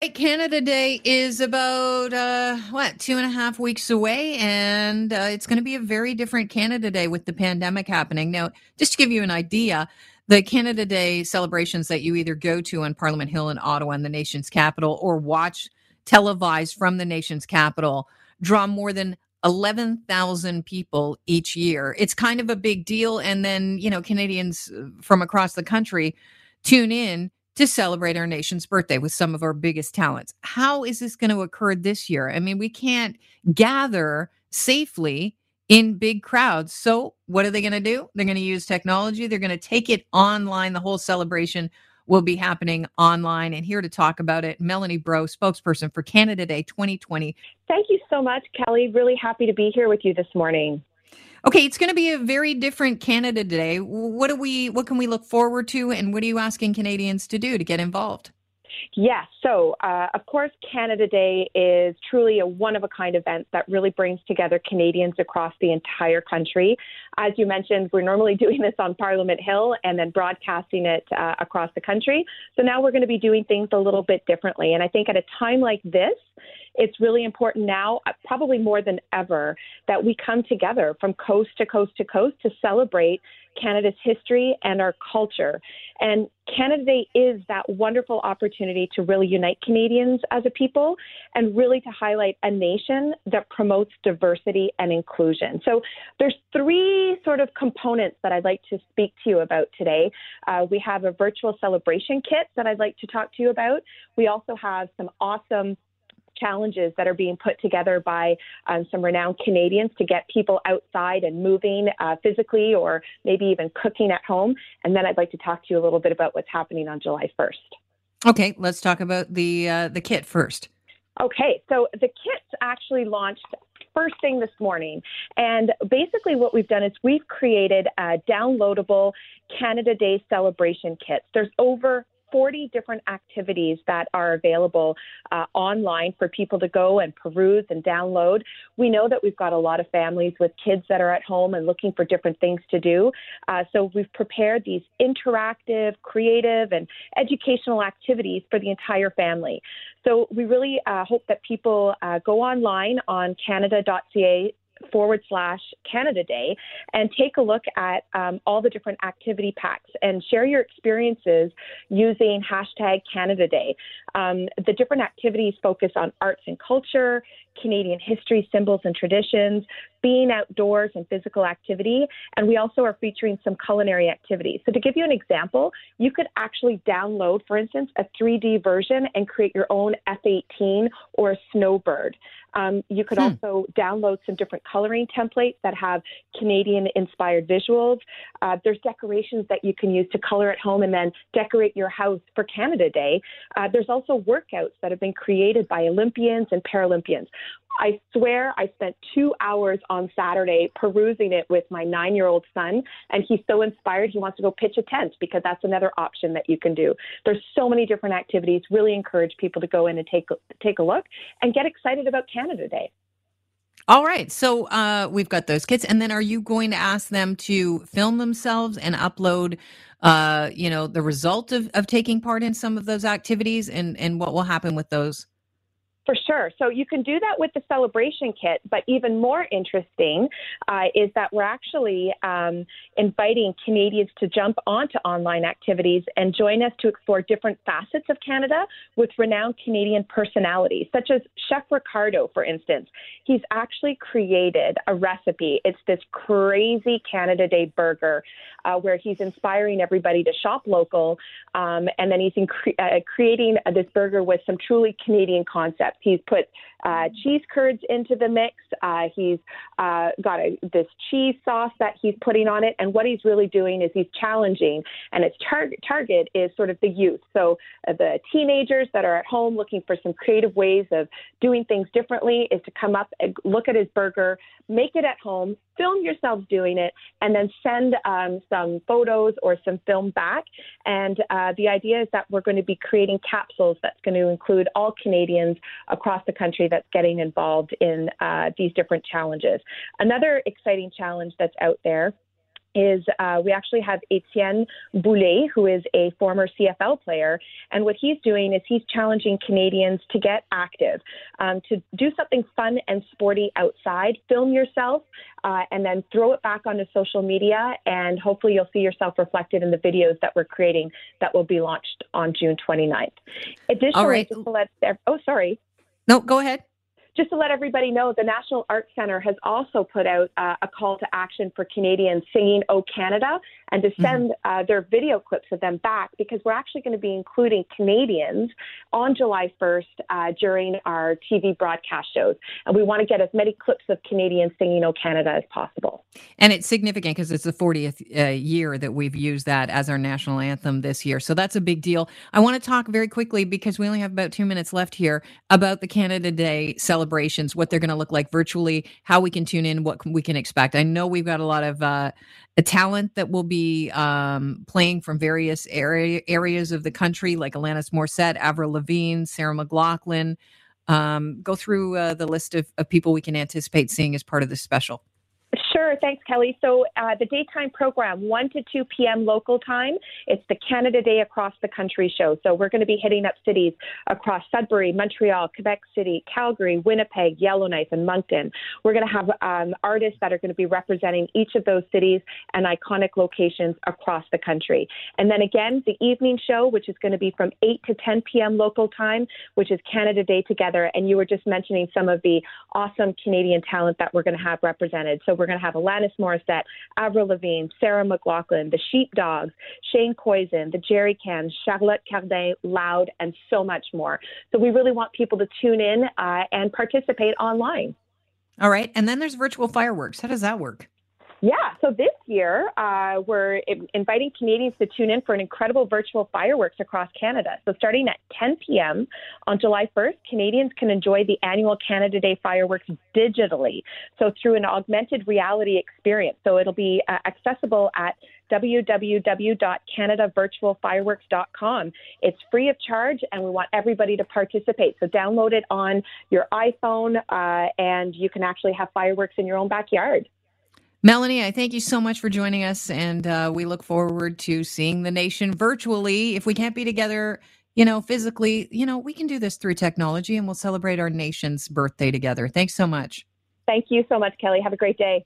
Canada Day is about uh, what two and a half weeks away, and uh, it's going to be a very different Canada Day with the pandemic happening. Now, just to give you an idea, the Canada Day celebrations that you either go to on Parliament Hill in Ottawa, in the nation's capital, or watch televised from the nation's capital, draw more than 11,000 people each year. It's kind of a big deal, and then you know Canadians uh, from across the country tune in to celebrate our nation's birthday with some of our biggest talents. How is this going to occur this year? I mean, we can't gather safely in big crowds. So, what are they going to do? They're going to use technology, they're going to take it online. The whole celebration will be happening online. And here to talk about it, Melanie Breau, spokesperson for Canada Day 2020. Thank you so much, Kelly. Really happy to be here with you this morning. Okay, it's going to be a very different Canada Day. What do we what can we look forward to and what are you asking Canadians to do to get involved? Yes. So, uh, of course, Canada Day is truly a one of a kind event that really brings together Canadians across the entire country. As you mentioned, we're normally doing this on Parliament Hill and then broadcasting it uh, across the country. So now we're going to be doing things a little bit differently. And I think at a time like this, it's really important now, uh, probably more than ever, that we come together from coast to coast to coast to celebrate Canada's history and our culture. And Canada Day is that wonderful opportunity to really unite Canadians as a people and really to highlight a nation that promotes diversity and inclusion. So there's three sort of components that I'd like to speak to you about today. Uh, we have a virtual celebration kit that I'd like to talk to you about. We also have some awesome challenges that are being put together by um, some renowned Canadians to get people outside and moving uh, physically or maybe even cooking at home. And then I'd like to talk to you a little bit about what's happening on July 1st. Okay, let's talk about the uh, the kit first. Okay, so the kit's actually launched first thing this morning. And basically, what we've done is we've created a downloadable Canada Day celebration kits. There's over 40 different activities that are available uh, online for people to go and peruse and download. We know that we've got a lot of families with kids that are at home and looking for different things to do. Uh, so we've prepared these interactive, creative, and educational activities for the entire family. So we really uh, hope that people uh, go online on canada.ca forward slash Canada Day and take a look at um, all the different activity packs and share your experiences using hashtag Canada Day. Um, the different activities focus on arts and culture, Canadian history, symbols, and traditions, being outdoors and physical activity. And we also are featuring some culinary activities. So, to give you an example, you could actually download, for instance, a 3D version and create your own F 18 or a snowbird. Um, you could hmm. also download some different coloring templates that have Canadian inspired visuals. Uh, there's decorations that you can use to color at home and then decorate your house for Canada Day. Uh, there's also workouts that have been created by Olympians and Paralympians. I swear I spent two hours on Saturday perusing it with my nine year old son, and he's so inspired he wants to go pitch a tent because that's another option that you can do. There's so many different activities. Really encourage people to go in and take take a look and get excited about Canada Day. All right. So uh, we've got those kits. And then are you going to ask them to film themselves and upload, uh, you know, the result of, of taking part in some of those activities and, and what will happen with those? For sure. So you can do that with the celebration kit, but even more interesting uh, is that we're actually um, inviting Canadians to jump onto online activities and join us to explore different facets of Canada with renowned Canadian personalities, such as Chef Ricardo, for instance. He's actually created a recipe. It's this crazy Canada Day burger uh, where he's inspiring everybody to shop local, um, and then he's cre- uh, creating this burger with some truly Canadian concepts. He's put uh, cheese curds into the mix. Uh, he's uh, got a, this cheese sauce that he's putting on it. And what he's really doing is he's challenging, and its tar- target is sort of the youth. So uh, the teenagers that are at home looking for some creative ways of doing things differently is to come up and look at his burger, make it at home, film yourselves doing it, and then send um, some photos or some film back. And uh, the idea is that we're going to be creating capsules that's going to include all Canadians across the country that's getting involved in uh, these different challenges. Another exciting challenge that's out there is uh, we actually have Etienne Boulay, who is a former CFL player, and what he's doing is he's challenging Canadians to get active, um, to do something fun and sporty outside, film yourself, uh, and then throw it back onto social media, and hopefully you'll see yourself reflected in the videos that we're creating that will be launched on June 29th. Additionally, All right. let, oh, sorry. No, go ahead. Just to let everybody know, the National Arts Centre has also put out uh, a call to action for Canadians singing "O Canada" and to send mm-hmm. uh, their video clips of them back because we're actually going to be including Canadians on July 1st uh, during our TV broadcast shows, and we want to get as many clips of Canadians singing "O Canada" as possible. And it's significant because it's the 40th uh, year that we've used that as our national anthem this year, so that's a big deal. I want to talk very quickly because we only have about two minutes left here about the Canada Day celebrations, what they're going to look like virtually, how we can tune in, what we can expect. I know we've got a lot of uh, talent that will be um, playing from various area, areas of the country, like Alanis Morissette, Avril Lavigne, Sarah McLachlan. Um, go through uh, the list of, of people we can anticipate seeing as part of this special. Sure. Thanks, Kelly. So uh, the daytime program, 1 to 2 p.m. local time, it's the Canada Day Across the Country show. So we're going to be hitting up cities across Sudbury, Montreal, Quebec City, Calgary, Winnipeg, Yellowknife, and Moncton. We're going to have um, artists that are going to be representing each of those cities and iconic locations across the country. And then again, the evening show, which is going to be from 8 to 10 p.m. local time, which is Canada Day Together. And you were just mentioning some of the awesome Canadian talent that we're going to have represented. So we're going to have Alanis Morissette, Avril Lavigne, Sarah McLachlan, the Sheepdogs, Shane Koyczan, the Jerry Cans, Charlotte Cardin, Loud, and so much more. So we really want people to tune in uh, and participate online. All right. And then there's virtual fireworks. How does that work? Yeah, so this year uh, we're inviting Canadians to tune in for an incredible virtual fireworks across Canada. So starting at 10 p.m. on July 1st, Canadians can enjoy the annual Canada Day fireworks digitally, so through an augmented reality experience. So it'll be uh, accessible at www.canadavirtualfireworks.com. It's free of charge, and we want everybody to participate. So download it on your iPhone, uh, and you can actually have fireworks in your own backyard. Melanie, I thank you so much for joining us, and uh, we look forward to seeing the nation virtually. If we can't be together, you know, physically, you know, we can do this through technology, and we'll celebrate our nation's birthday together. Thanks so much. Thank you so much, Kelly. Have a great day.